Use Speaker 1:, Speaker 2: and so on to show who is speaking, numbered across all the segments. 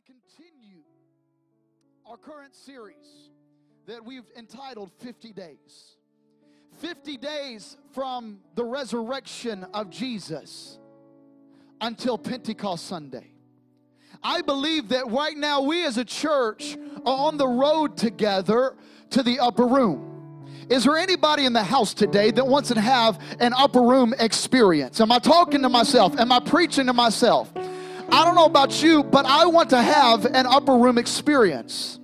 Speaker 1: to continue our current series that we've entitled 50 Days. 50 days from the resurrection of Jesus until Pentecost Sunday. I believe that right now we as a church are on the road together to the upper room. Is there anybody in the house today that wants to have an upper room experience? Am I talking to myself? Am I preaching to myself? I don't know about you, but I want to have an upper room experience.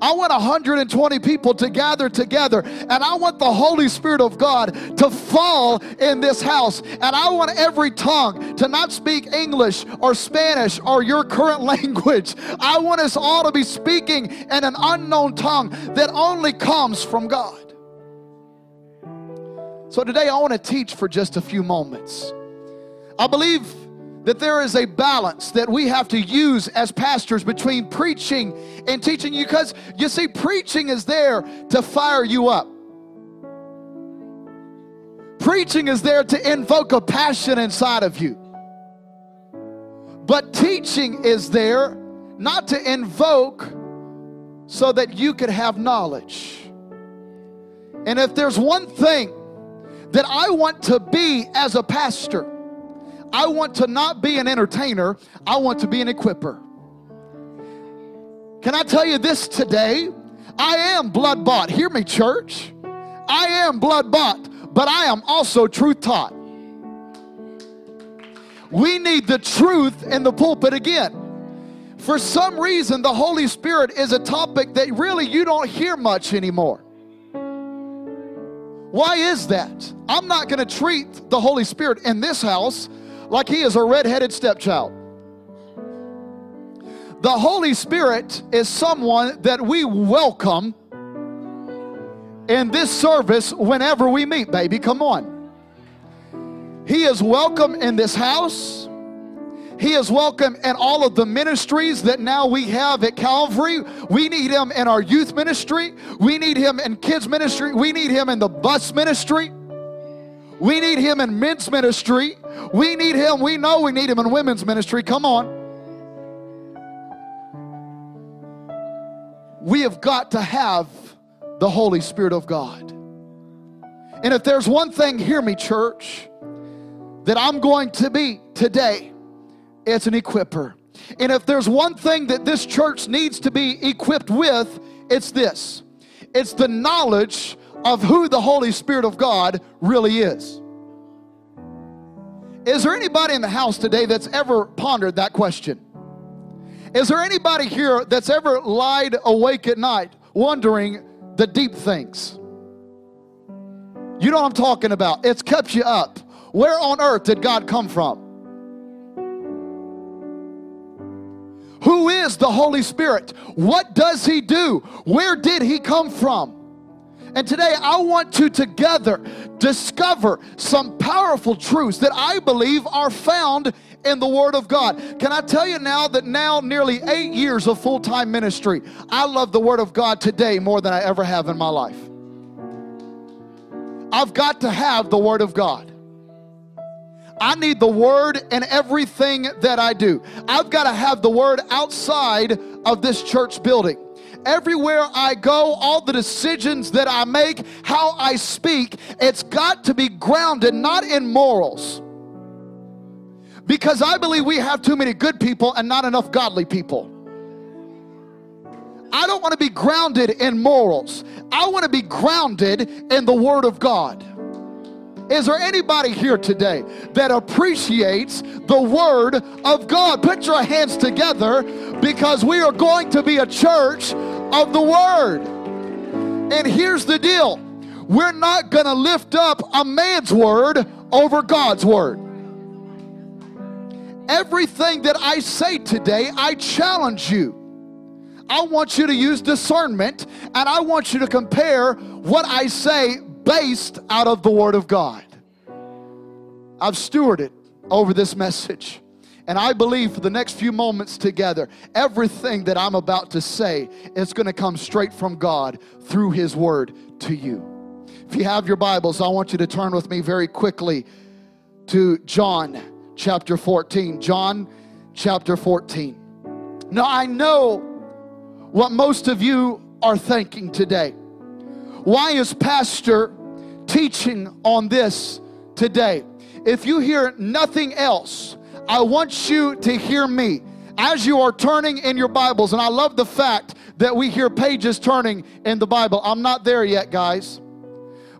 Speaker 1: I want 120 people to gather together, and I want the Holy Spirit of God to fall in this house. And I want every tongue to not speak English or Spanish or your current language. I want us all to be speaking in an unknown tongue that only comes from God. So today I want to teach for just a few moments. I believe that there is a balance that we have to use as pastors between preaching and teaching you because you see, preaching is there to fire you up. Preaching is there to invoke a passion inside of you. But teaching is there not to invoke so that you could have knowledge. And if there's one thing that I want to be as a pastor, I want to not be an entertainer, I want to be an equiper. Can I tell you this today? I am blood bought. Hear me, church. I am blood bought, but I am also truth taught. We need the truth in the pulpit again. For some reason, the Holy Spirit is a topic that really you don't hear much anymore. Why is that? I'm not going to treat the Holy Spirit in this house like he is a redheaded stepchild. The Holy Spirit is someone that we welcome in this service whenever we meet, baby. Come on. He is welcome in this house. He is welcome in all of the ministries that now we have at Calvary. We need him in our youth ministry. We need him in kids ministry. We need him in the bus ministry. We need him in men's ministry. We need him. We know we need him in women's ministry. Come on. We have got to have the Holy Spirit of God. And if there's one thing, hear me, church, that I'm going to be today, it's an equiper. And if there's one thing that this church needs to be equipped with, it's this it's the knowledge of who the Holy Spirit of God really is. Is there anybody in the house today that's ever pondered that question? Is there anybody here that's ever lied awake at night wondering the deep things? You know what I'm talking about. It's kept you up. Where on earth did God come from? Who is the Holy Spirit? What does He do? Where did He come from? And today I want to together discover some powerful truths that I believe are found in the Word of God. Can I tell you now that now, nearly eight years of full time ministry, I love the Word of God today more than I ever have in my life. I've got to have the Word of God. I need the Word in everything that I do. I've got to have the Word outside of this church building everywhere I go, all the decisions that I make, how I speak, it's got to be grounded not in morals. Because I believe we have too many good people and not enough godly people. I don't want to be grounded in morals. I want to be grounded in the Word of God. Is there anybody here today that appreciates the Word of God? Put your hands together because we are going to be a church of the Word. And here's the deal we're not going to lift up a man's Word over God's Word. Everything that I say today, I challenge you. I want you to use discernment and I want you to compare what I say based out of the Word of God. I've stewarded over this message. And I believe for the next few moments together, everything that I'm about to say is going to come straight from God through His Word to you. If you have your Bibles, I want you to turn with me very quickly to John chapter 14. John chapter 14. Now, I know what most of you are thinking today. Why is Pastor teaching on this today? If you hear nothing else, I want you to hear me as you are turning in your Bibles. And I love the fact that we hear pages turning in the Bible. I'm not there yet, guys.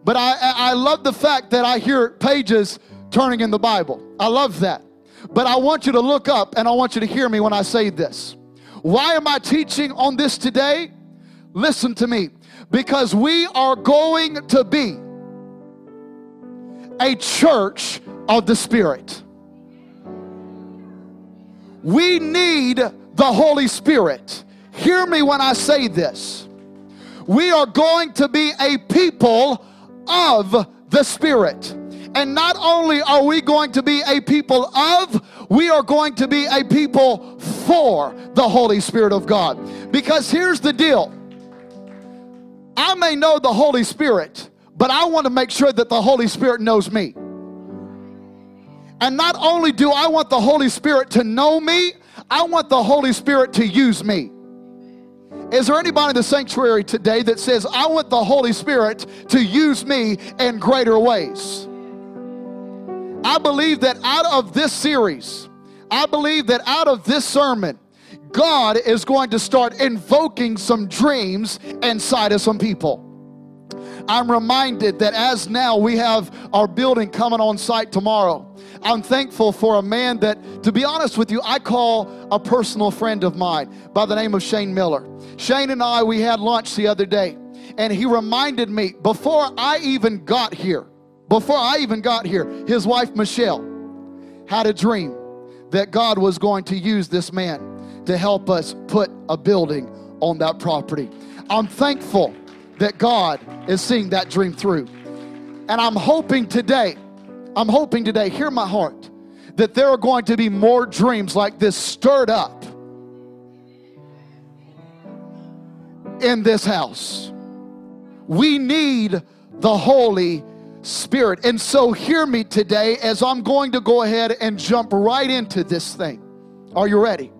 Speaker 1: But I, I love the fact that I hear pages turning in the Bible. I love that. But I want you to look up and I want you to hear me when I say this. Why am I teaching on this today? Listen to me. Because we are going to be a church of the Spirit. We need the Holy Spirit. Hear me when I say this. We are going to be a people of the Spirit. And not only are we going to be a people of, we are going to be a people for the Holy Spirit of God. Because here's the deal I may know the Holy Spirit, but I want to make sure that the Holy Spirit knows me. And not only do I want the Holy Spirit to know me, I want the Holy Spirit to use me. Is there anybody in the sanctuary today that says, I want the Holy Spirit to use me in greater ways? I believe that out of this series, I believe that out of this sermon, God is going to start invoking some dreams inside of some people. I'm reminded that as now we have our building coming on site tomorrow. I'm thankful for a man that, to be honest with you, I call a personal friend of mine by the name of Shane Miller. Shane and I, we had lunch the other day, and he reminded me before I even got here, before I even got here, his wife Michelle had a dream that God was going to use this man to help us put a building on that property. I'm thankful that God is seeing that dream through. And I'm hoping today I'm hoping today, hear my heart, that there are going to be more dreams like this stirred up in this house. We need the Holy Spirit. And so, hear me today as I'm going to go ahead and jump right into this thing. Are you ready?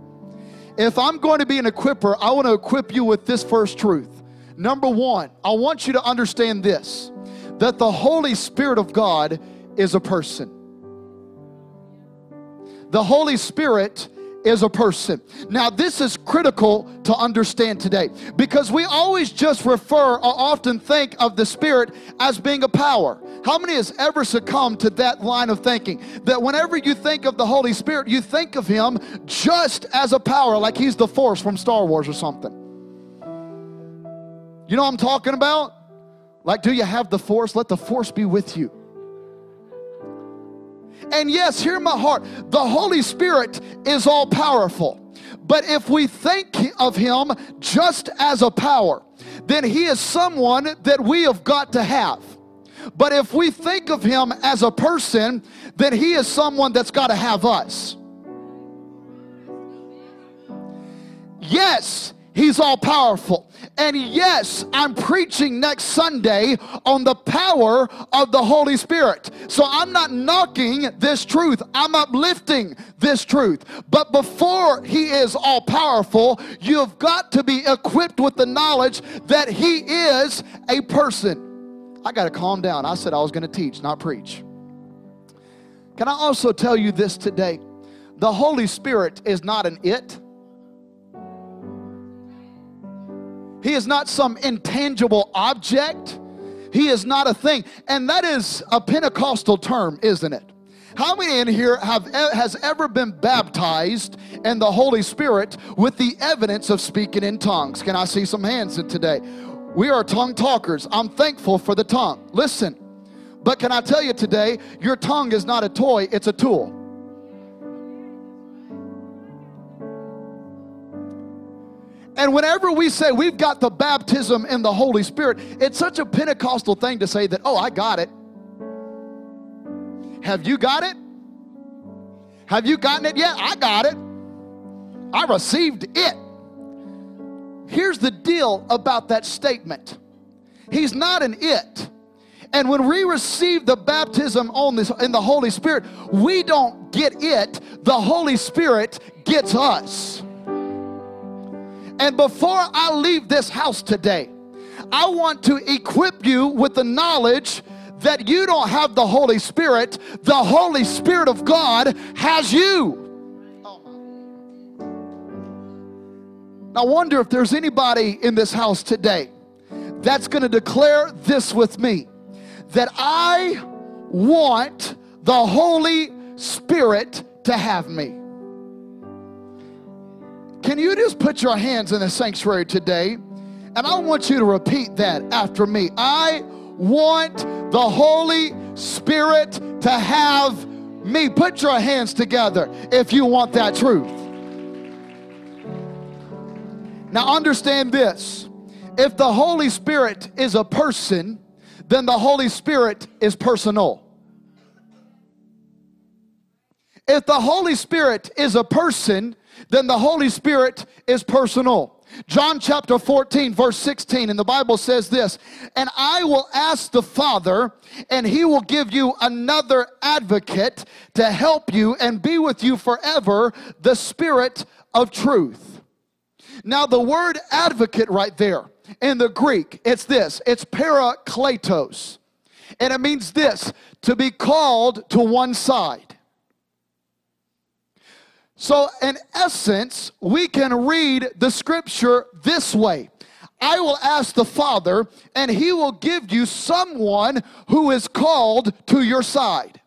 Speaker 1: If I'm going to be an equiper, I want to equip you with this first truth. Number one, I want you to understand this that the Holy Spirit of God is a person. The Holy Spirit is a person. Now, this is critical to understand today because we always just refer or often think of the Spirit as being a power. How many has ever succumbed to that line of thinking? That whenever you think of the Holy Spirit, you think of Him just as a power, like He's the Force from Star Wars or something. You know what I'm talking about? Like, do you have the Force? Let the Force be with you. And yes, hear my heart the Holy Spirit is all powerful. But if we think of Him just as a power, then He is someone that we have got to have. But if we think of Him as a person, then He is someone that's got to have us. Yes, He's all powerful. And yes, I'm preaching next Sunday on the power of the Holy Spirit. So I'm not knocking this truth, I'm uplifting this truth. But before He is all powerful, you've got to be equipped with the knowledge that He is a person. I got to calm down. I said I was going to teach, not preach. Can I also tell you this today? The Holy Spirit is not an it. He is not some intangible object. He is not a thing. And that is a Pentecostal term, isn't it? How many in here have has ever been baptized in the Holy Spirit with the evidence of speaking in tongues? Can I see some hands in today? We are tongue talkers. I'm thankful for the tongue. Listen, but can I tell you today, your tongue is not a toy, it's a tool. And whenever we say we've got the baptism in the Holy Spirit, it's such a Pentecostal thing to say that, oh, I got it. Have you got it? Have you gotten it yet? I got it. I received it. Here's the deal about that statement He's not an it. And when we receive the baptism on this in the Holy Spirit, we don't get it. The Holy Spirit gets us. And before I leave this house today, I want to equip you with the knowledge that you don't have the Holy Spirit, the Holy Spirit of God has you. I wonder if there's anybody in this house today that's going to declare this with me that I want the Holy Spirit to have me. Can you just put your hands in the sanctuary today? And I want you to repeat that after me. I want the Holy Spirit to have me. Put your hands together if you want that truth. Now, understand this if the Holy Spirit is a person, then the Holy Spirit is personal. If the Holy Spirit is a person, then the Holy Spirit is personal. John chapter 14, verse 16, and the Bible says this And I will ask the Father, and he will give you another advocate to help you and be with you forever, the Spirit of truth. Now, the word advocate right there in the Greek, it's this it's parakletos. And it means this to be called to one side. So, in essence, we can read the scripture this way I will ask the Father, and he will give you someone who is called to your side.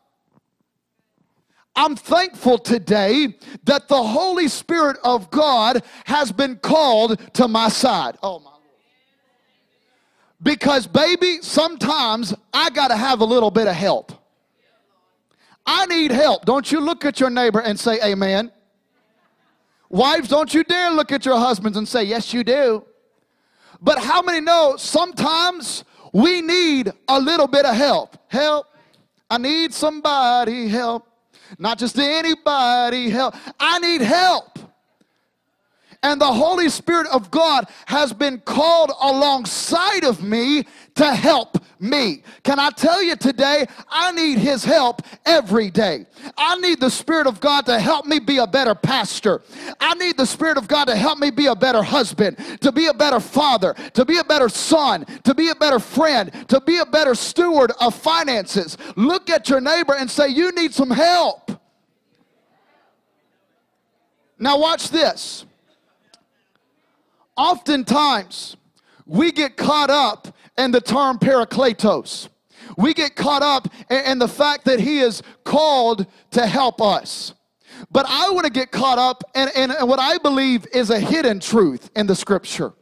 Speaker 1: I'm thankful today that the Holy Spirit of God has been called to my side. Oh, my. Because, baby, sometimes I got to have a little bit of help. I need help. Don't you look at your neighbor and say, Amen. Wives, don't you dare look at your husbands and say, Yes, you do. But how many know sometimes we need a little bit of help? Help. I need somebody help. Not just anybody help. I need help. And the Holy Spirit of God has been called alongside of me to help me. Can I tell you today, I need His help every day. I need the Spirit of God to help me be a better pastor. I need the Spirit of God to help me be a better husband, to be a better father, to be a better son, to be a better friend, to be a better steward of finances. Look at your neighbor and say, You need some help. Now, watch this. Oftentimes, we get caught up in the term parakletos. We get caught up in, the fact that he is called to help us. But I want to get caught up in, in, in what I believe is a hidden truth in the scripture.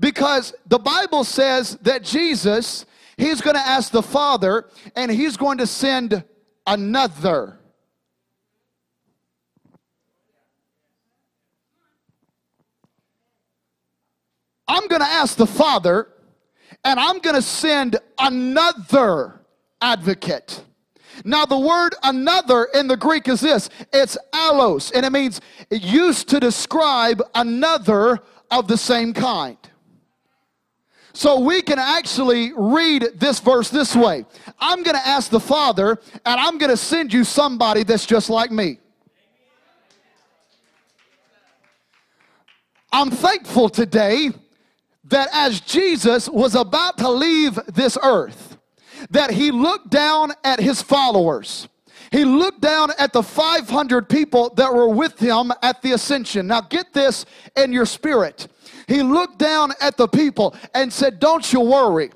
Speaker 1: Because the Bible says that Jesus, he's going to ask the Father and he's going to send another I'm going to ask the Father and I'm going to send another advocate. Now, the word another in the Greek is this it's allos, and it means it used to describe another of the same kind. So we can actually read this verse this way I'm going to ask the Father, and I'm going to send you somebody that's just like me. I'm thankful today that as Jesus was about to leave this earth, that he looked down at his followers. He looked down at the 500 people that were with him at the ascension. Now, get this in your spirit. He looked down at the people and said, Don't you worry.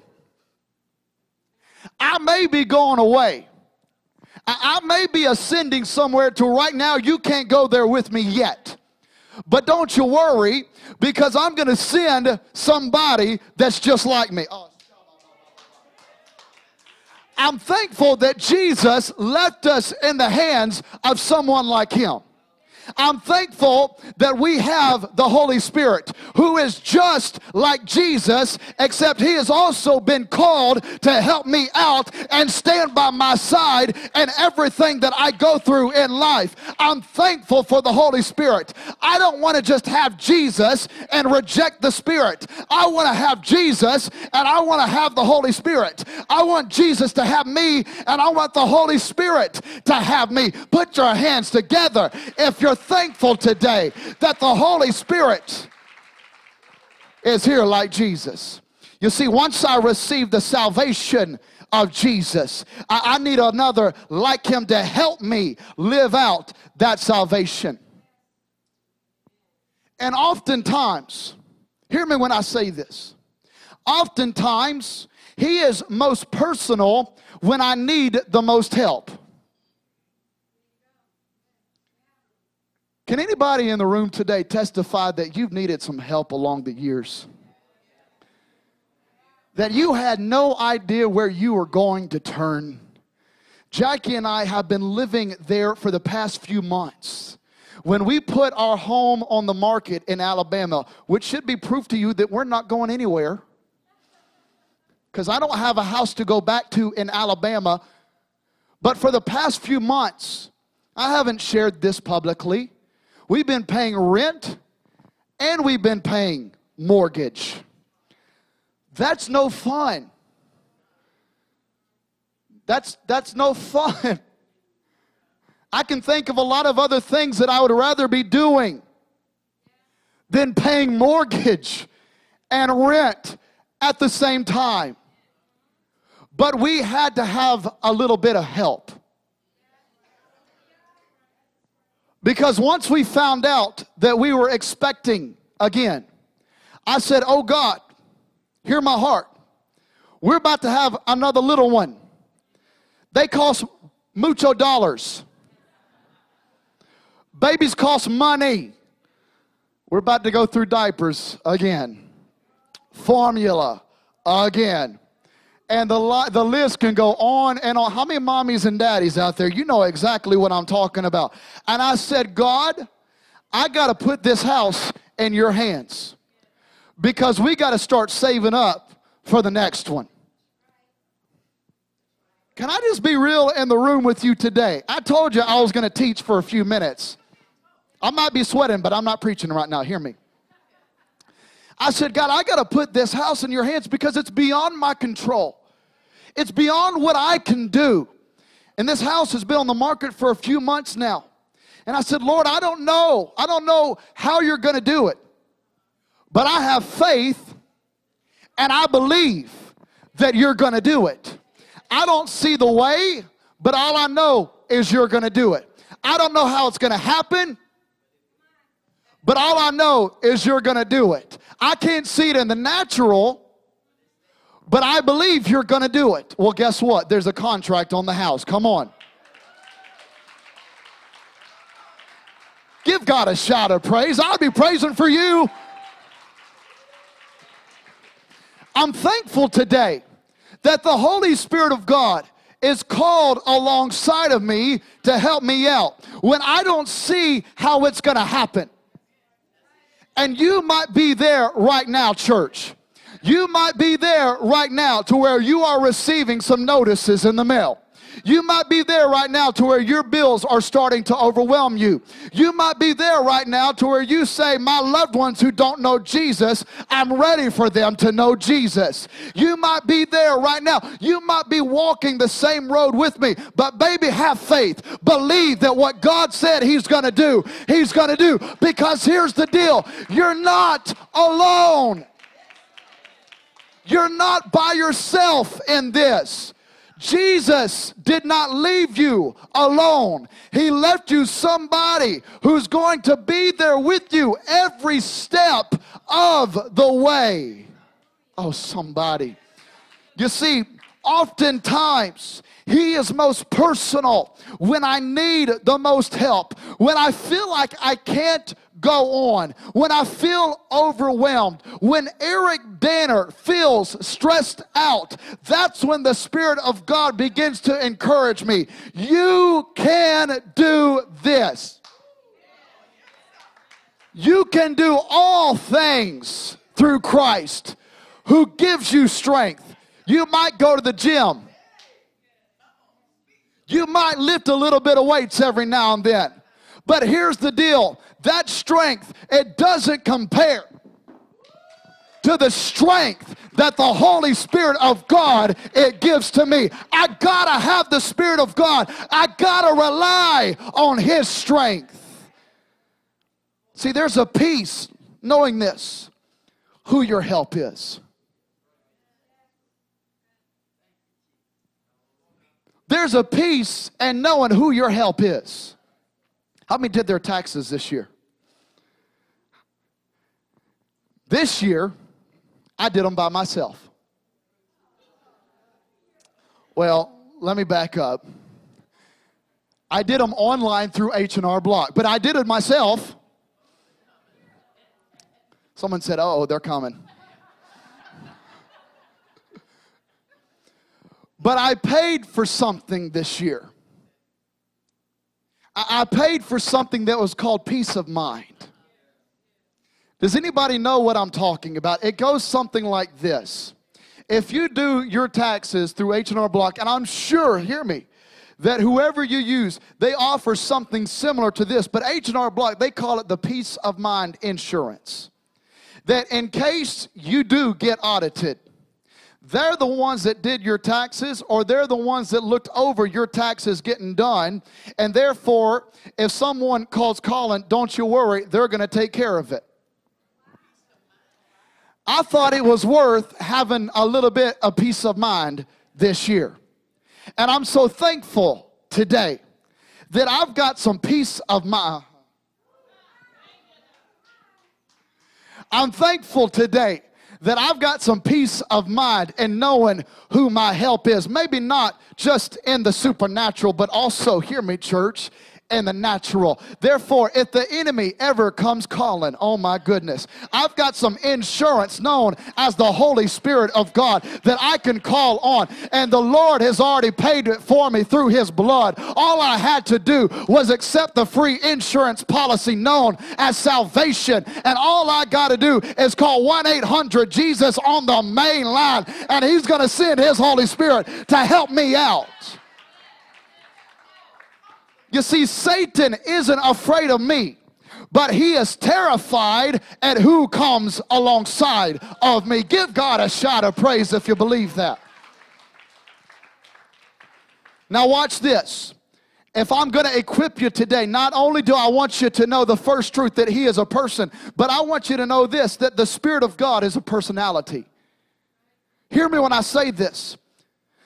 Speaker 1: I may be going away. I may be ascending somewhere to right now you can't go there with me yet. But don't you worry because I'm going to send somebody that's just like me. Oh, I'm thankful that Jesus left us in the hands of someone like him. I'm thankful that we have the Holy Spirit who is just like Jesus, except he has also been called to help me out and stand by my side in everything that I go through in life. I'm thankful for the Holy Spirit. I don't want to just have Jesus and reject the Spirit. I want to have Jesus and I want to have the Holy Spirit. I want Jesus to have me and I want the Holy Spirit to have me. Put your hands together if you're thankful today that the Holy Spirit is here like Jesus. You see, once I receive the salvation of Jesus, I, I need another like him to help me live out that salvation. And oftentimes, hear me when I say this. Oftentimes, he is most personal when I need the most help. Can anybody in the room today testify that you've needed some help along the years? That you had no idea where you were going to turn. Jackie and I have been living there for the past few months. When we put our home on the market in Alabama, which should be proof to you that we're not going anywhere, because I don't have a house to go back to in Alabama. But for the past few months, I haven't shared this publicly. We've been paying rent and we've been paying mortgage. That's no fun. That's, that's no fun. I can think of a lot of other things that I would rather be doing than paying mortgage and rent at the same time. But we had to have a little bit of help. Because once we found out that we were expecting again, I said, Oh God, hear my heart. We're about to have another little one. They cost mucho dollars. Babies cost money. We're about to go through diapers again, formula again and the, li- the list can go on and on. How many mommies and daddies out there? You know exactly what I'm talking about. And I said, God, I got to put this house in your hands because we got to start saving up for the next one. Can I just be real in the room with you today? I told you I was going to teach for a few minutes. I might be sweating, but I'm not preaching right now. Hear me. I said, God, I got to put this house in your hands because it's beyond my control. It's beyond what I can do. And this house has been on the market for a few months now. And I said, Lord, I don't know. I don't know how you're going to do it. But I have faith and I believe that you're going to do it. I don't see the way, but all I know is you're going to do it. I don't know how it's going to happen, but all I know is you're going to do it. I can't see it in the natural, but I believe you're going to do it. Well, guess what? There's a contract on the house. Come on. Give God a shout of praise. I'll be praising for you. I'm thankful today that the Holy Spirit of God is called alongside of me to help me out when I don't see how it's going to happen. And you might be there right now, church. You might be there right now to where you are receiving some notices in the mail. You might be there right now to where your bills are starting to overwhelm you. You might be there right now to where you say, My loved ones who don't know Jesus, I'm ready for them to know Jesus. You might be there right now. You might be walking the same road with me, but baby, have faith. Believe that what God said He's gonna do, He's gonna do. Because here's the deal you're not alone. You're not by yourself in this. Jesus did not leave you alone. He left you somebody who's going to be there with you every step of the way. Oh, somebody. You see, oftentimes he is most personal when I need the most help, when I feel like I can't go on, when I feel overwhelmed, when Eric Danner feels stressed out, that's when the Spirit of God begins to encourage me. You can do this. You can do all things through Christ who gives you strength. You might go to the gym. You might lift a little bit of weights every now and then. But here's the deal that strength, it doesn't compare to the strength that the Holy Spirit of God it gives to me. I gotta have the Spirit of God. I gotta rely on His strength. See, there's a peace knowing this. who your help is. There's a peace and knowing who your help is. How many did their taxes this year? This year, I did them by myself. Well, let me back up. I did them online through H&R Block, but I did it myself. Someone said, "Oh, they're coming." but I paid for something this year. I paid for something that was called peace of mind. Does anybody know what I'm talking about? It goes something like this. If you do your taxes through H&R Block, and I'm sure, hear me, that whoever you use, they offer something similar to this, but H&R Block, they call it the peace of mind insurance. That in case you do get audited, they're the ones that did your taxes or they're the ones that looked over your taxes getting done. And therefore if someone calls calling don't you worry they're going to take care of it. I thought it was worth having a little bit of peace of mind this year. And i'm so thankful today that i've got some peace of mind. I'm thankful today that I've got some peace of mind in knowing who my help is. Maybe not just in the supernatural, but also, hear me, church, and the natural. Therefore, if the enemy ever comes calling, oh my goodness, I've got some insurance known as the Holy Spirit of God that I can call on, and the Lord has already paid it for me through His blood. All I had to do was accept the free insurance policy known as salvation, and all I got to do is call 1 800 Jesus on the main line, and He's going to send His Holy Spirit to help me out. You see, Satan isn't afraid of me, but he is terrified at who comes alongside of me. Give God a shout of praise if you believe that. Now, watch this. If I'm going to equip you today, not only do I want you to know the first truth that He is a person, but I want you to know this that the Spirit of God is a personality. Hear me when I say this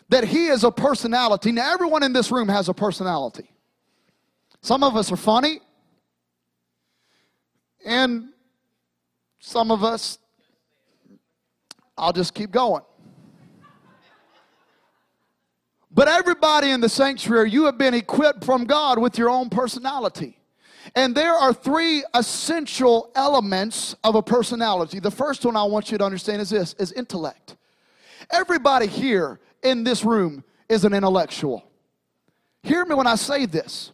Speaker 1: that He is a personality. Now, everyone in this room has a personality. Some of us are funny, and some of us, I'll just keep going. But everybody in the sanctuary, you have been equipped from God with your own personality. And there are three essential elements of a personality. The first one I want you to understand is this is intellect. Everybody here in this room is an intellectual. Hear me when I say this.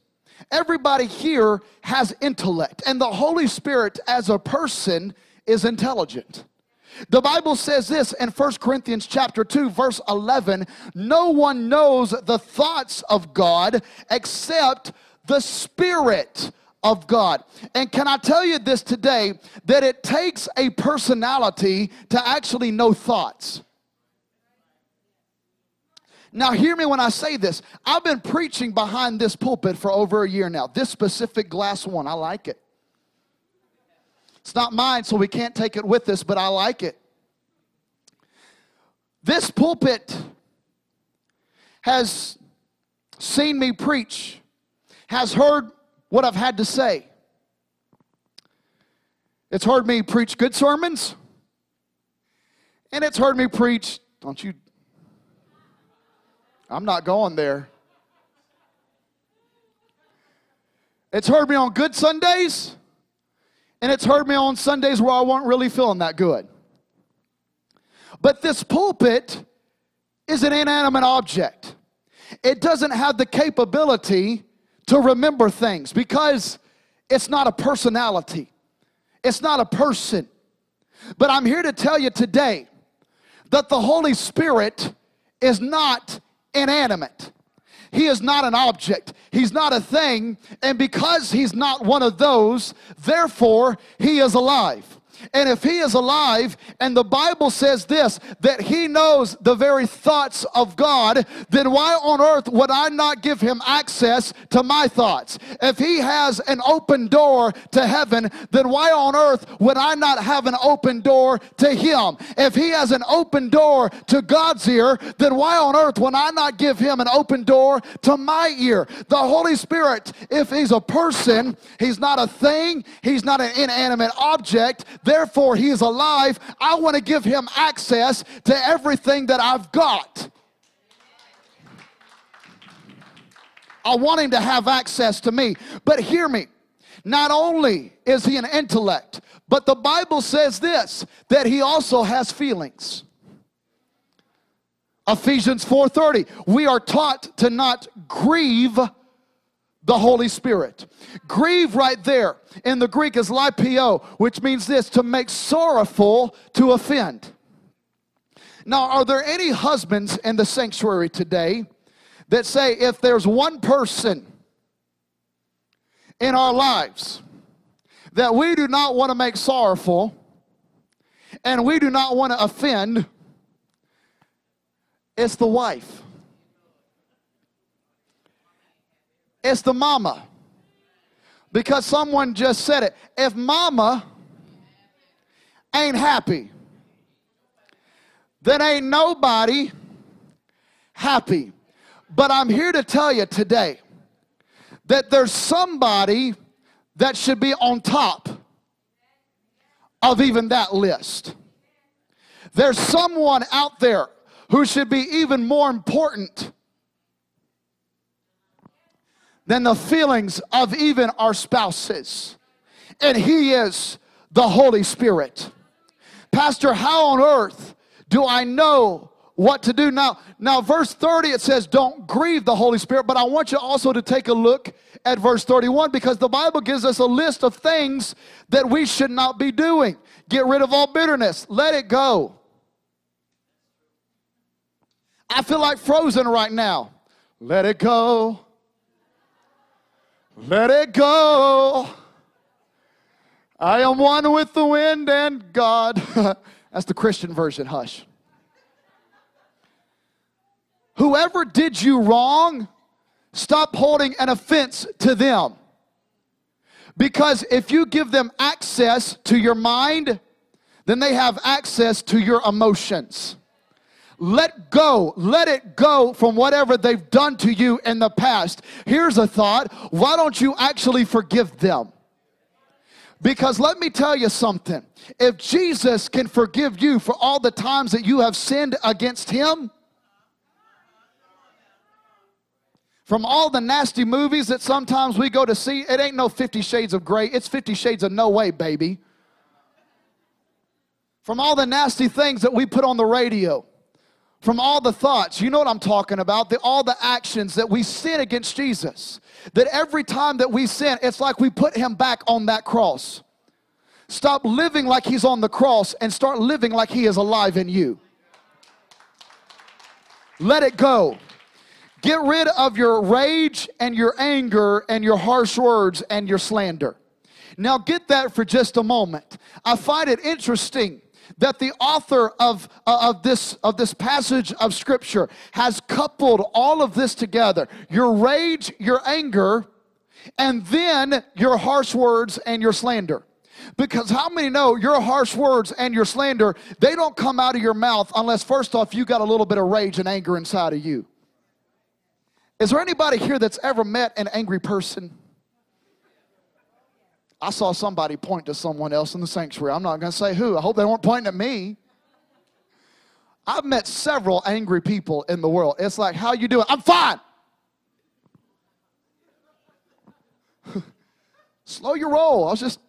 Speaker 1: Everybody here has intellect, and the Holy Spirit as a person is intelligent. The Bible says this in 1 Corinthians chapter 2 verse 11, no one knows the thoughts of God except the spirit of God. And can I tell you this today that it takes a personality to actually know thoughts. Now, hear me when I say this. I've been preaching behind this pulpit for over a year now. This specific glass one, I like it. It's not mine, so we can't take it with us, but I like it. This pulpit has seen me preach, has heard what I've had to say. It's heard me preach good sermons, and it's heard me preach, don't you I'm not going there. It's heard me on good Sundays, and it's heard me on Sundays where I wasn't really feeling that good. But this pulpit is an inanimate object. It doesn't have the capability to remember things because it's not a personality, it's not a person. But I'm here to tell you today that the Holy Spirit is not inanimate. He is not an object. He's not a thing. And because he's not one of those, therefore, he is alive. And if he is alive, and the Bible says this, that he knows the very thoughts of God, then why on earth would I not give him access to my thoughts? If he has an open door to heaven, then why on earth would I not have an open door to him? If he has an open door to God's ear, then why on earth would I not give him an open door to my ear? The Holy Spirit, if he's a person, he's not a thing, he's not an inanimate object, therefore he is alive. I want to give him access to everything that I've got. I want him to have access to me. But hear me. Not only is he an intellect, but the Bible says this that he also has feelings. Ephesians 4:30. We are taught to not grieve the Holy Spirit. Grieve right there in the Greek is lipio, which means this to make sorrowful, to offend. Now, are there any husbands in the sanctuary today that say if there's one person in our lives that we do not want to make sorrowful and we do not want to offend, it's the wife? It's the mama. Because someone just said it. If mama ain't happy, then ain't nobody happy. But I'm here to tell you today that there's somebody that should be on top of even that list. There's someone out there who should be even more important than the feelings of even our spouses. And He is the Holy Spirit. Pastor, how on earth do I know what to do? Now, now verse 30 it says, Don't grieve the Holy Spirit, but I want you also to take a look at verse 31 because the Bible gives us a list of things that we should not be doing. Get rid of all bitterness, let it go. I feel like frozen right now. Let it go. Let it go. I am one with the wind and God. That's the Christian version, hush. Whoever did you wrong, stop holding an offense to them. Because if you give them access to your mind, then they have access to your emotions. Let go, let it go from whatever they've done to you in the past. Here's a thought why don't you actually forgive them? Because let me tell you something. If Jesus can forgive you for all the times that you have sinned against him, from all the nasty movies that sometimes we go to see, it ain't no 50 shades of gray, it's 50 shades of no way, baby. From all the nasty things that we put on the radio, from all the thoughts, you know what I'm talking about, the, all the actions that we sin against Jesus. That every time that we sin, it's like we put him back on that cross. Stop living like he's on the cross and start living like he is alive in you. Let it go. Get rid of your rage and your anger and your harsh words and your slander. Now, get that for just a moment. I find it interesting that the author of, uh, of, this, of this passage of scripture has coupled all of this together your rage, your anger, and then your harsh words and your slander. Because how many know your harsh words and your slander, they don't come out of your mouth unless, first off, you got a little bit of rage and anger inside of you. Is there anybody here that's ever met an angry person? I saw somebody point to someone else in the sanctuary. I'm not going to say who. I hope they weren't pointing at me. I've met several angry people in the world. It's like, how you doing? I'm fine. Slow your roll. I was just,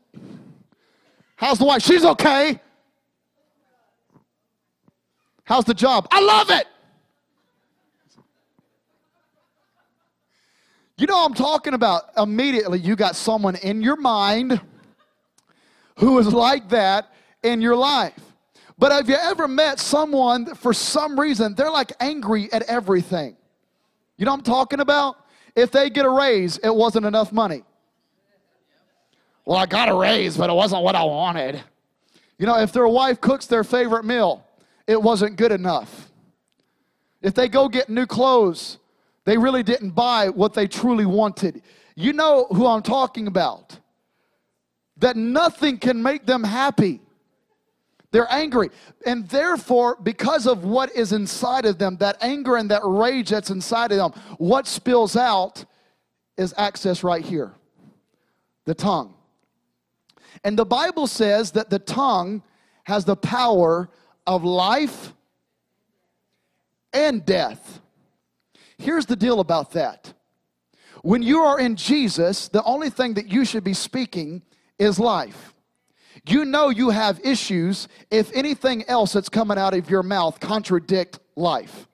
Speaker 1: how's the wife? She's okay. How's the job? I love it. You know I'm talking about? Immediately, you got someone in your mind who is like that in your life. But have you ever met someone that for some reason they're like angry at everything? You know I'm talking about? If they get a raise, it wasn't enough money. Well, I got a raise, but it wasn't what I wanted. You know, if their wife cooks their favorite meal, it wasn't good enough. If they go get new clothes, they really didn't buy what they truly wanted. You know who I'm talking about. That nothing can make them happy. They're angry. And therefore, because of what is inside of them, that anger and that rage that's inside of them, what spills out is access right here the tongue. And the Bible says that the tongue has the power of life and death. Here's the deal about that. When you are in Jesus, the only thing that you should be speaking is life. You know you have issues if anything else that's coming out of your mouth contradict life.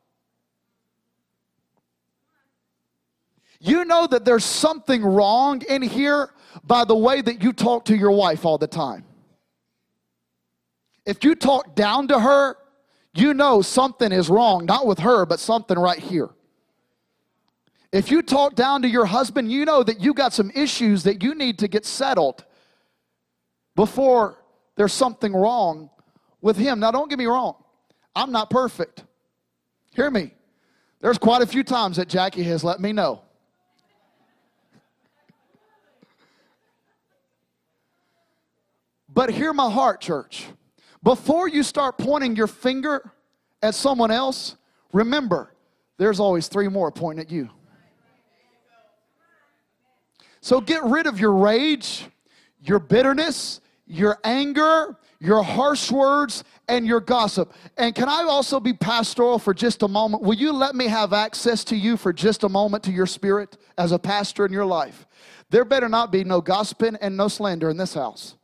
Speaker 1: You know that there's something wrong in here by the way that you talk to your wife all the time. If you talk down to her, you know something is wrong, not with her, but something right here. If you talk down to your husband, you know that you got some issues that you need to get settled before there's something wrong with him. Now, don't get me wrong, I'm not perfect. Hear me. There's quite a few times that Jackie has let me know. But hear my heart, church. Before you start pointing your finger at someone else, remember there's always three more pointing at you. So get rid of your rage, your bitterness, your anger, your harsh words, and your gossip. And can I also be pastoral for just a moment? Will you let me have access to you for just a moment to your spirit as a pastor in your life? There better not be no gossiping and no slander in this house.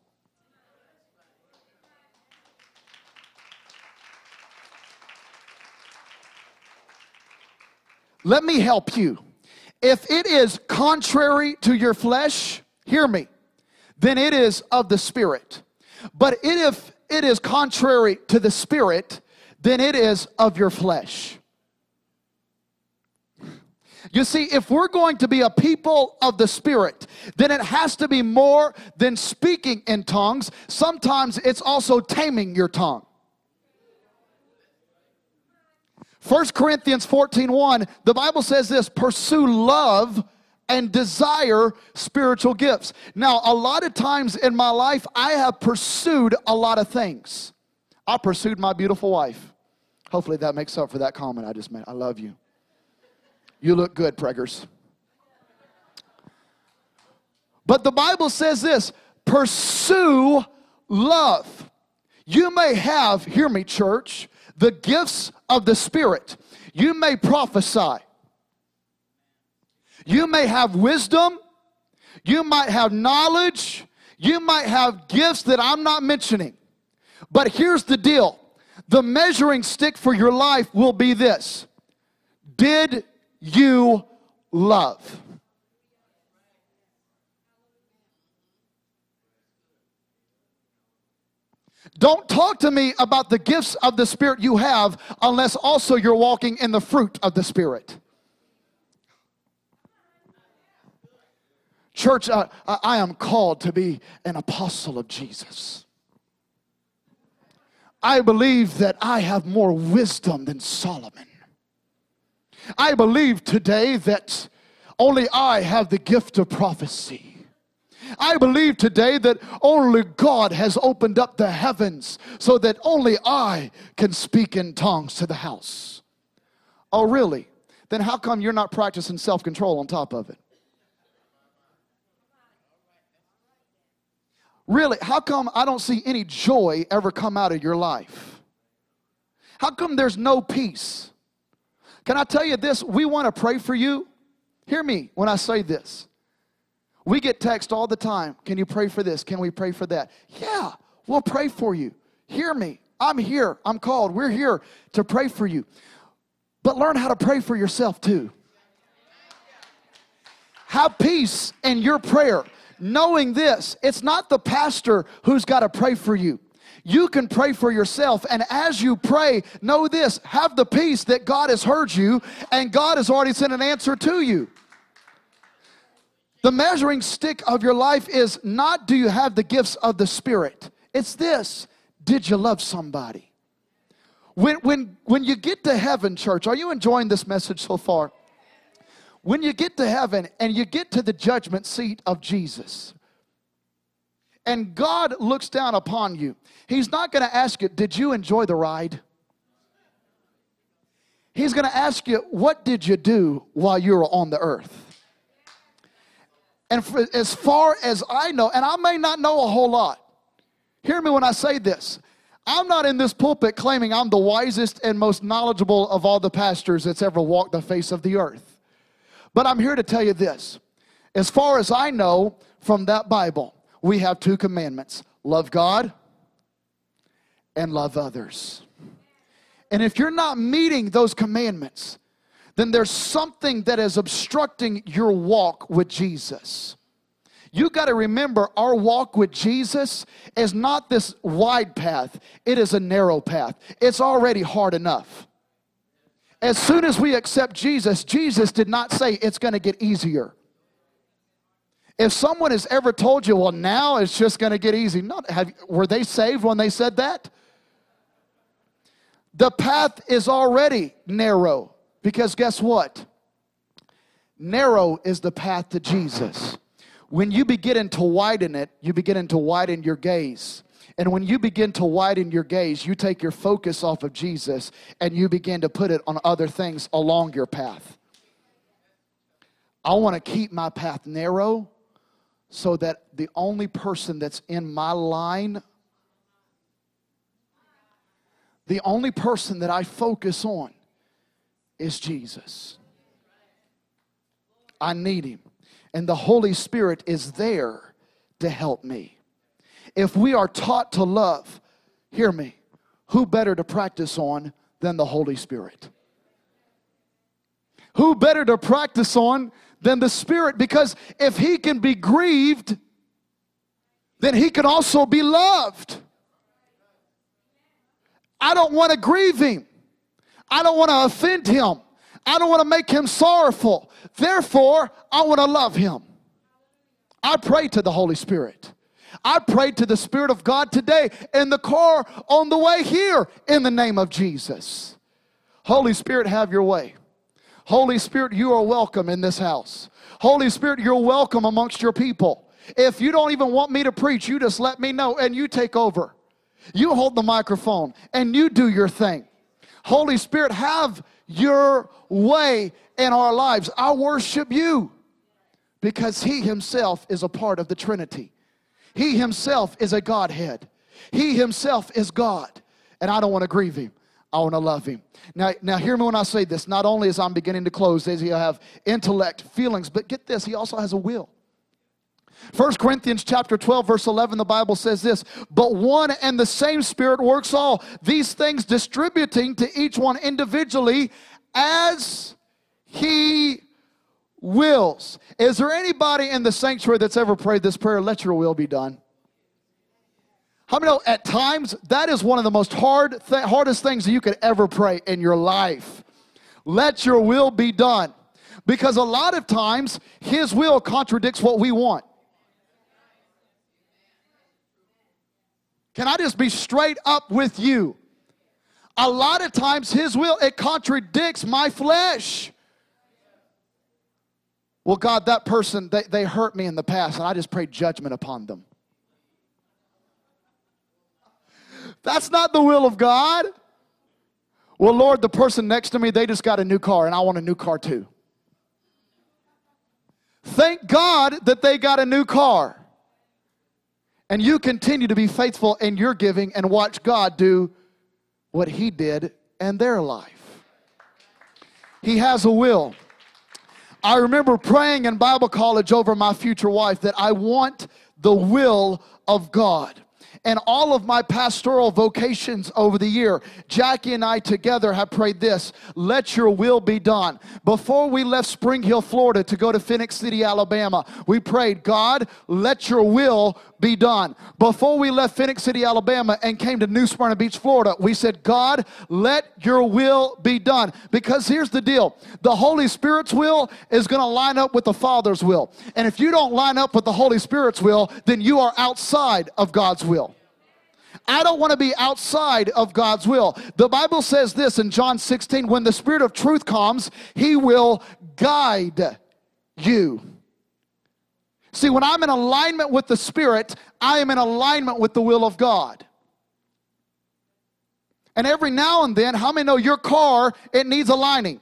Speaker 1: Let me help you. If it is contrary to your flesh, hear me then it is of the Spirit. But if it is contrary to the Spirit, then it is of your flesh. You see, if we're going to be a people of the Spirit, then it has to be more than speaking in tongues. Sometimes it's also taming your tongue. 1 Corinthians 14 1, the Bible says this pursue love and desire spiritual gifts. Now, a lot of times in my life, I have pursued a lot of things. I pursued my beautiful wife. Hopefully, that makes up for that comment I just made. I love you. You look good, preggers. But the Bible says this pursue love. You may have, hear me, church, the gifts of the Spirit. You may prophesy. You may have wisdom, you might have knowledge, you might have gifts that I'm not mentioning. But here's the deal the measuring stick for your life will be this Did you love? Don't talk to me about the gifts of the Spirit you have unless also you're walking in the fruit of the Spirit. Church, I, I am called to be an apostle of Jesus. I believe that I have more wisdom than Solomon. I believe today that only I have the gift of prophecy. I believe today that only God has opened up the heavens so that only I can speak in tongues to the house. Oh, really? Then how come you're not practicing self control on top of it? Really, how come I don't see any joy ever come out of your life? How come there's no peace? Can I tell you this? We want to pray for you. Hear me when I say this. We get text all the time. Can you pray for this? Can we pray for that? Yeah, we'll pray for you. Hear me. I'm here. I'm called. We're here to pray for you. But learn how to pray for yourself too. Have peace in your prayer knowing this it's not the pastor who's got to pray for you. You can pray for yourself. And as you pray, know this have the peace that God has heard you and God has already sent an answer to you. The measuring stick of your life is not do you have the gifts of the Spirit, it's this did you love somebody? When, when, when you get to heaven, church, are you enjoying this message so far? When you get to heaven and you get to the judgment seat of Jesus, and God looks down upon you, He's not going to ask you, Did you enjoy the ride? He's going to ask you, What did you do while you were on the earth? And for, as far as I know, and I may not know a whole lot, hear me when I say this. I'm not in this pulpit claiming I'm the wisest and most knowledgeable of all the pastors that's ever walked the face of the earth. But I'm here to tell you this. As far as I know from that Bible, we have two commandments love God and love others. And if you're not meeting those commandments, then there's something that is obstructing your walk with Jesus. You got to remember our walk with Jesus is not this wide path, it is a narrow path. It's already hard enough. As soon as we accept Jesus, Jesus did not say it's going to get easier. If someone has ever told you, well, now it's just going to get easy, not, have, were they saved when they said that? The path is already narrow. Because guess what? Narrow is the path to Jesus. When you begin to widen it, you begin to widen your gaze. And when you begin to widen your gaze, you take your focus off of Jesus and you begin to put it on other things along your path. I want to keep my path narrow so that the only person that's in my line, the only person that I focus on is Jesus. I need him. And the Holy Spirit is there to help me. If we are taught to love, hear me, who better to practice on than the Holy Spirit? Who better to practice on than the Spirit? Because if He can be grieved, then He can also be loved. I don't want to grieve Him. I don't want to offend him. I don't want to make him sorrowful. Therefore, I want to love him. I pray to the Holy Spirit. I pray to the Spirit of God today in the car on the way here in the name of Jesus. Holy Spirit, have your way. Holy Spirit, you are welcome in this house. Holy Spirit, you're welcome amongst your people. If you don't even want me to preach, you just let me know and you take over. You hold the microphone and you do your thing. Holy Spirit, have your way in our lives. I worship you because He Himself is a part of the Trinity. He Himself is a Godhead. He Himself is God. And I don't want to grieve Him. I want to love him. Now, now hear me when I say this. Not only as I'm beginning to close, does he have intellect, feelings, but get this, he also has a will. 1 Corinthians chapter 12 verse 11 the Bible says this, but one and the same spirit works all these things distributing to each one individually as he wills. Is there anybody in the sanctuary that's ever prayed this prayer, let your will be done? How many know at times that is one of the most hard th- hardest things that you could ever pray in your life. Let your will be done. Because a lot of times his will contradicts what we want. Can I just be straight up with you? A lot of times his will it contradicts my flesh. Well, God, that person, they, they hurt me in the past, and I just pray judgment upon them. That's not the will of God. Well, Lord, the person next to me, they just got a new car, and I want a new car too. Thank God that they got a new car and you continue to be faithful in your giving and watch God do what He did in their life. He has a will. I remember praying in Bible college over my future wife that I want the will of God and all of my pastoral vocations over the year, Jackie and I together have prayed this let your will be done. Before we left Spring Hill, Florida to go to Phenix City, Alabama, we prayed, God, let your will be done. Before we left Phenix City, Alabama, and came to New Smyrna Beach, Florida, we said, God, let your will be done. Because here's the deal the Holy Spirit's will is going to line up with the Father's will. And if you don't line up with the Holy Spirit's will, then you are outside of God's will. I don't want to be outside of God's will. The Bible says this in John 16 when the Spirit of truth comes, He will guide you. See, when I'm in alignment with the Spirit, I am in alignment with the will of God. And every now and then, how many know your car, it needs aligning?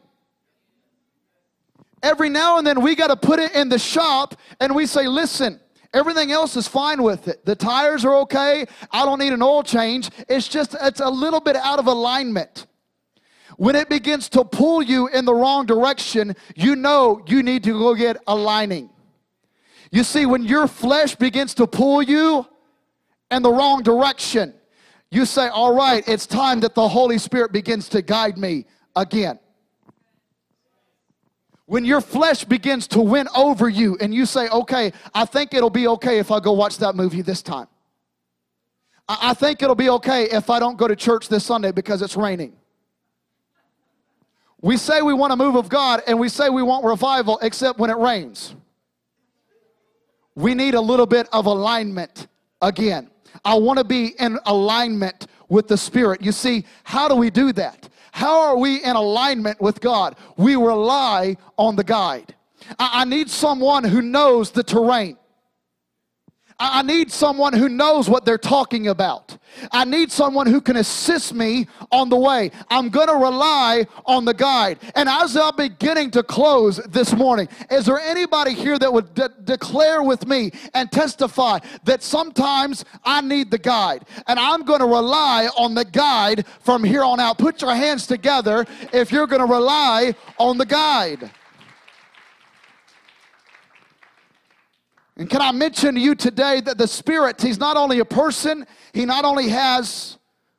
Speaker 1: Every now and then, we got to put it in the shop and we say, listen, Everything else is fine with it. The tires are okay. I don't need an oil change. It's just, it's a little bit out of alignment. When it begins to pull you in the wrong direction, you know you need to go get aligning. You see, when your flesh begins to pull you in the wrong direction, you say, All right, it's time that the Holy Spirit begins to guide me again. When your flesh begins to win over you and you say, Okay, I think it'll be okay if I go watch that movie this time. I think it'll be okay if I don't go to church this Sunday because it's raining. We say we want a move of God and we say we want revival except when it rains. We need a little bit of alignment again. I want to be in alignment with the Spirit. You see, how do we do that? How are we in alignment with God? We rely on the guide. I, need someone who knows the terrain. I need someone who knows what they're talking about. I need someone who can assist me on the way. I'm going to rely on the guide. And as I'm beginning to close this morning, is there anybody here that would de- declare with me and testify that sometimes I need the guide? And I'm going to rely on the guide from here on out. Put your hands together if you're going to rely on the guide. And can I mention to you today that the Spirit, He's not only a person, He not only has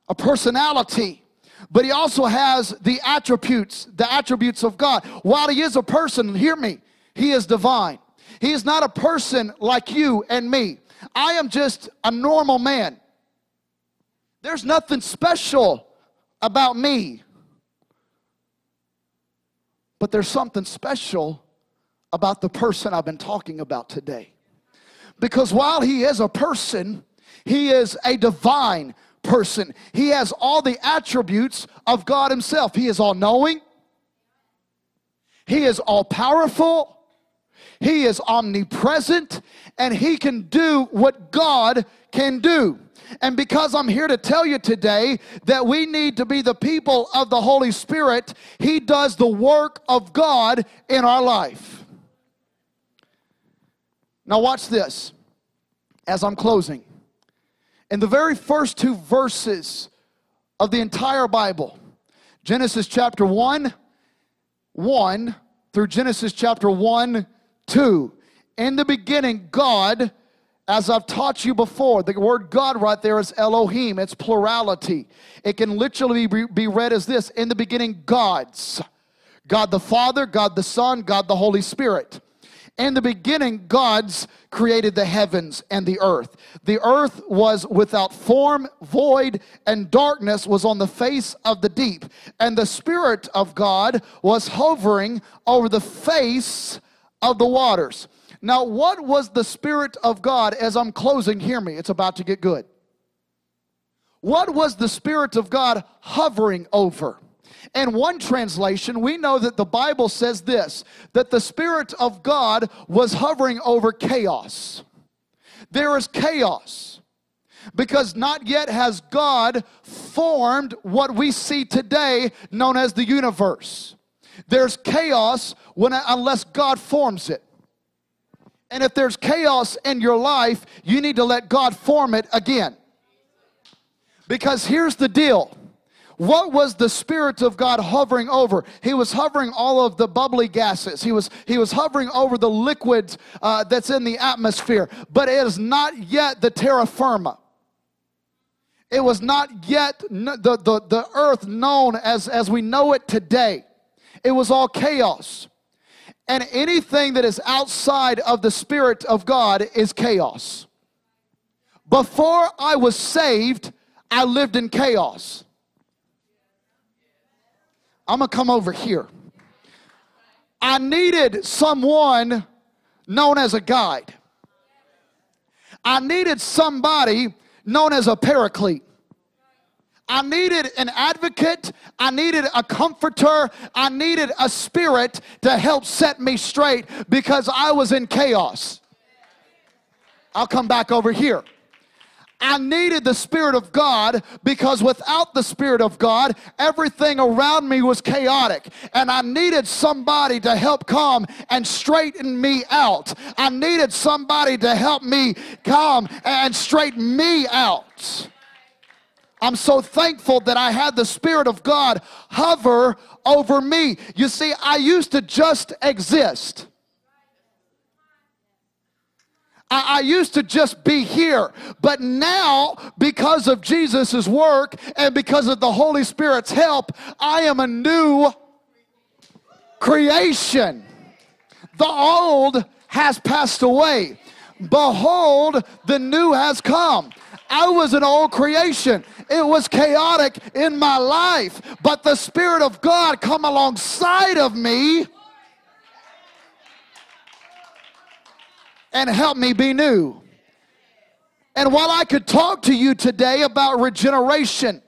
Speaker 1: a personality, but He also has the attributes, the attributes of God. While He is a person, hear me, He is divine. He is not a person like you and me. I am just a normal man. There's nothing special about me. But there's something special about the person I've been talking about today. Because while he is a person, he is a divine person. He has all the attributes of God himself. He is all knowing, he is all powerful, he is omnipresent, and he can do what God can do. And because I'm here to tell you today that we need to be the people of the Holy Spirit, He does the work of God in our life. Now, watch this as I'm closing. In the very first two verses of the entire Bible, Genesis chapter 1, 1 through Genesis chapter 1, 2. In the beginning, God, as I've taught you before, the word God right there is Elohim, it's plurality. It can literally be read as this In the beginning, gods. God the Father, God the Son, God the Holy Spirit. In the beginning, God's created the heavens and the earth. The earth was without form, void, and darkness was on the face of the deep. And the Spirit of God was hovering over the face of the waters. Now, what was the Spirit of God? As I'm closing, hear me, it's about to get good. What was the Spirit of God hovering over? In one translation, we know that the Bible says this that the Spirit of God was hovering over chaos. There is chaos because not yet has God formed what we see today known as the universe. There's chaos when, unless God forms it. And if there's chaos in your life, you need to let God form it again. Because here's the deal what was the Spirit of God hovering over? He was hovering all of the bubbly gases. He was, he was hovering over the liquids uh, that's in the atmosphere. But it is not yet the terra firma. It was not yet the, the, the earth known as, as we know it today. It was all chaos. And anything that is outside of the Spirit of God is chaos. Before I was saved, I lived in chaos. I'm going to come over here. I needed someone known as a guide. I needed somebody known as a paraclete. I needed an advocate. I needed a comforter. I needed a spirit to help set me straight because I was in chaos. I'll come back over here. I needed the Spirit of God because without the Spirit of God, everything around me was chaotic. And I needed somebody to help come and straighten me out. I needed somebody to help me come and straighten me out. I'm so thankful that I had the Spirit of God hover over me. You see, I used to just exist. I, I, used to just be here, but now, because of Jesus' work and because of the Holy Spirit's help, I am a new creation. The old has passed away. Behold, the new has come. I was an old creation. It was chaotic in my life, but the Spirit of God come alongside of me and help me be new. And while I could talk to you today about regeneration,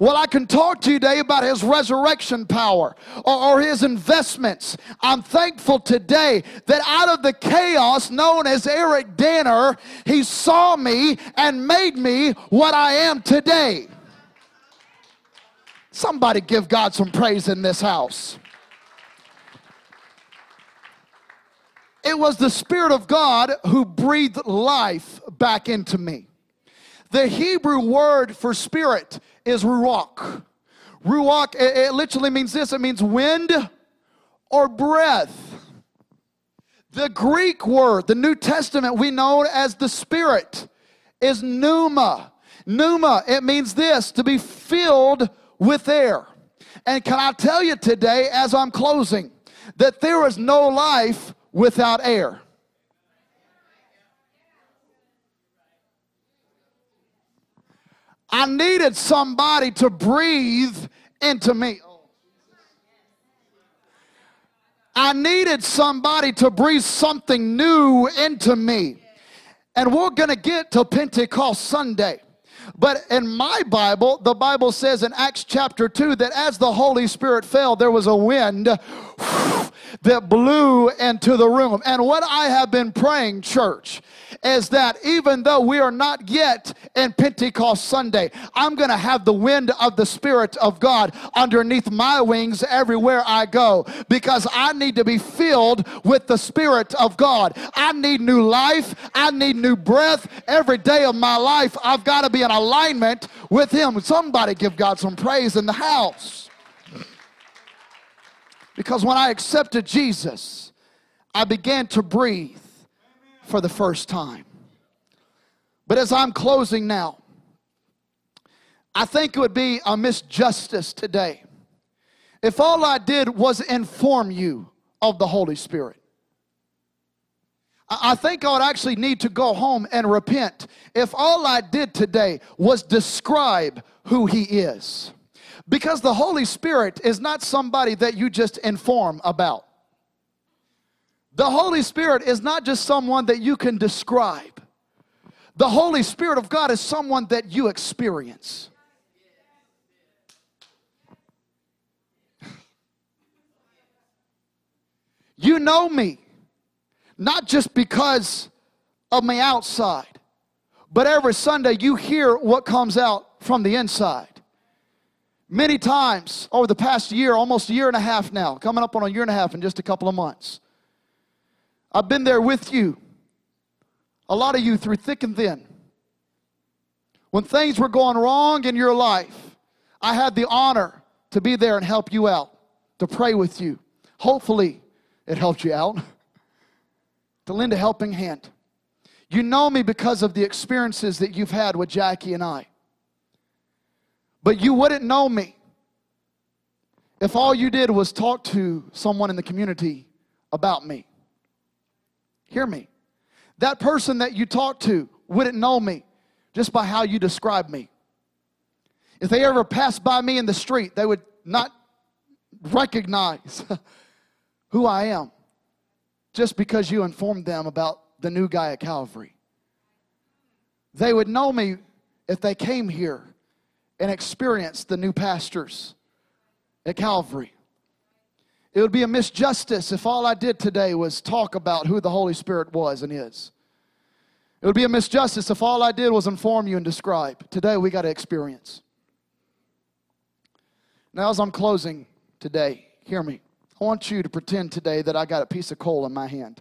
Speaker 1: well, I can talk to you today about his resurrection power or, or, his investments. I'm thankful today that out of the chaos known as Eric Danner, he saw me and made me what I am today. Somebody give God some praise in this house. It was the Spirit of God who breathed life back into me. The Hebrew word for spirit is ruach. Ruach, it, it piterally means this it means wind or breath. The Greek word, the New Testament we know as the Spirit, is pneuma. Pneuma, it means this to be filled with air. And can I tell you today, as I'm closing, that there is no life without air? I needed somebody to breathe into me. I needed somebody to breathe something new into me. And we're going to get to Pentecost Sunday. But in my Bible, the Bible says in Acts chapter 2 that as the Holy Spirit fell, there was a wind that blew into the room. And what I have been praying, church, is that even though we are not yet in Pentecost Sunday, I'm going to have the wind of the Spirit of God underneath my wings everywhere I go because I need to be filled with the Spirit of God. I need new life, I need new breath every day of my life. I've got to be in alignment with Him. Somebody give God some praise in the house. Because when I accepted Jesus, I began to breathe for the first time. But as I'm closing now, I think it would be a misjustice today if all I did was inform you of the Holy Spirit. I think I would actually need to go home and repent if all I did today was describe who He is. Because the Holy Spirit is not somebody that you just inform about. The Holy Spirit is not just someone that you can describe. The Holy Spirit of God is someone that you experience. You know me, not just because of my outside, but every Sunday you hear what comes out from the inside. Many times over the past year, almost a year and a half now, coming up on a year and a half in just a couple of months, I've been there with you, a lot of you through thick and thin. When things were going wrong in your life, I had the honor to be there and help you out, to pray with you. Hopefully, it helped you out, to lend a helping hand. You know me because of the experiences that you've had with Jackie and I. But you wouldn't know me if all you did was talk to someone in the community about me. Hear me. That person that you talk to wouldn't know me just by how you describe me. If they ever passed by me in the street, they would not recognize who I am just because you informed them about the new guy at Calvary. They would know me if they came here and experience the new pastors at Calvary. It would be a misjustice if all I did today was talk about who the Holy Spirit was and is. It would be a misjustice if all I did was inform you and describe. Today we got to experience. Now, as I'm closing today, hear me. I want you to pretend today that I got a piece of coal in my hand.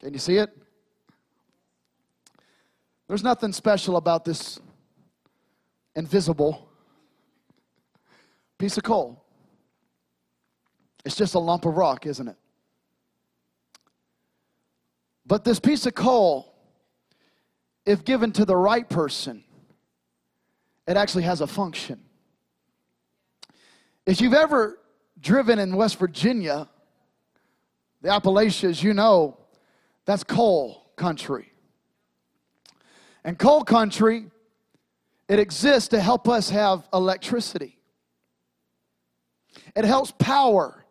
Speaker 1: Can you see it? There's nothing special about this invisible piece of coal. It's just a lump of rock, isn't it? But this piece of coal, if given to the right person, it actually has a function. If you've ever driven in West Virginia, the Appalachians, you know that's coal country. And coal country, it exists to help us have electricity. It helps power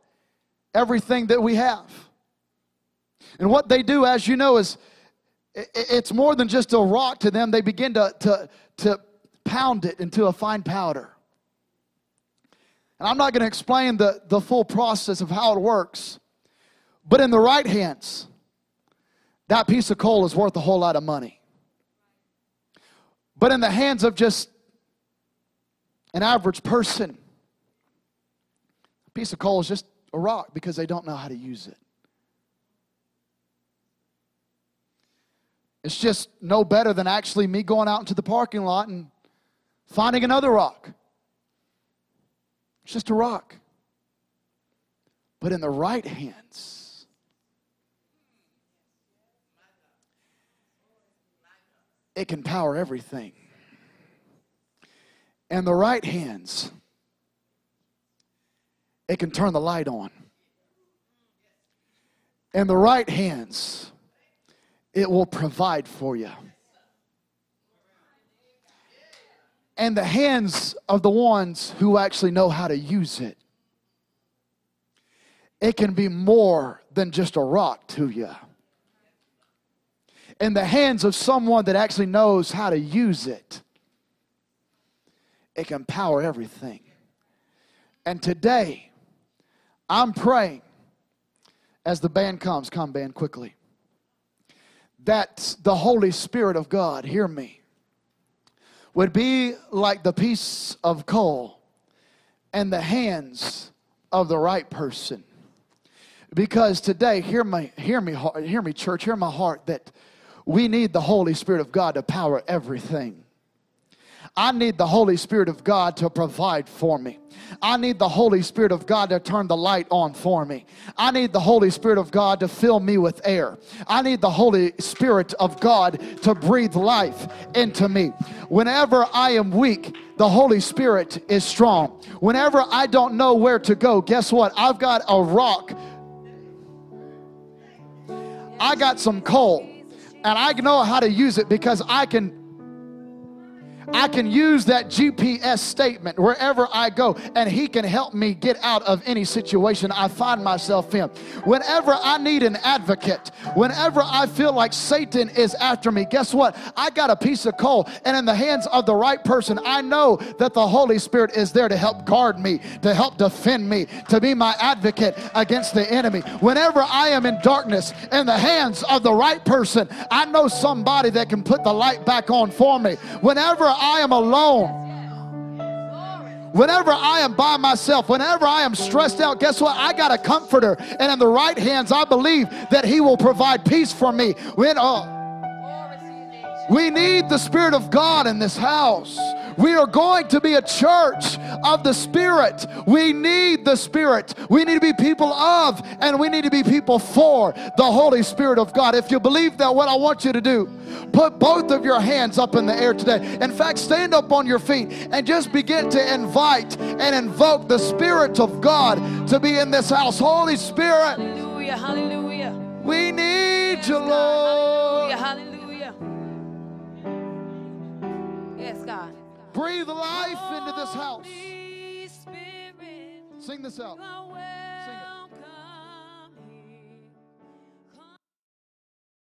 Speaker 1: everything that we have. And what they do, as you know, is it's more than just a rock to them. They begin to, to, to pound it into a fine powder. And I'm not going to explain the, the full process of how it works, but in the right hands, that piece of coal is worth a whole lot of money. But in the hands of just an average person, a piece of coal is just a rock because they don't know how to use it. It's just no better than actually me going out into the parking lot and finding another rock. It's just a rock. But in the right hands, it can power everything. And the right hands, it can turn the light on. And the right hands, it will provide for you. And the hands of the ones who actually know how to use it, it can be more than just a rock to you. In the hands of someone that actually knows how to use it, it can power everything. And today, I'm praying as the band comes, come, band, quickly that the Holy Spirit of God, hear me, would be like the piece of coal in the hands of the right person. Because today, hear me, hear me, hear me, church, hear my heart that we need the Holy Spirit of God to power everything. I need the Holy Spirit of God to provide for me. I need the Holy Spirit of God to turn the light on for me. I need the Holy Spirit of God to fill me with air. I need the Holy Spirit of God to breathe life into me. Whenever I am weak, the Holy Spirit is strong. Whenever I don't know where to go, guess what? I've got a rock. I got some coal and I know how to use it because I can I can use that GPS statement wherever I go, and He can help me get out of any situation I find myself in. Whenever I need an advocate, whenever I feel like Satan is after me, guess what? I got a piece of coal, and in the hands of the right person, I know that the Holy Spirit is there to help guard me, to help defend me, to be my advocate against the enemy. Whenever I am in darkness, in the hands of the right person, I know somebody that can put the light back on for me. Whenever I am alone, whenever I am by myself, whenever I am stressed out, guess what? I got a comforter. And in the right hands, I believe that He will provide peace for me. When, uh, we need the Spirit of God in this house. We are going to be a church of the Spirit. We need the Spirit. We need to be people of, and we need to be people for the Holy Spirit of God. If you believe that, what I want you to do, put both of your hands up in the air today. In fact, stand up on your feet and just begin to invite and invoke the Spirit of God to be in this house. Holy Spirit.
Speaker 2: Hallelujah. Hallelujah.
Speaker 1: We need yes, you, Lord.
Speaker 2: Hallelujah. Hallelujah.
Speaker 1: Breathe life into this house. Sing this out.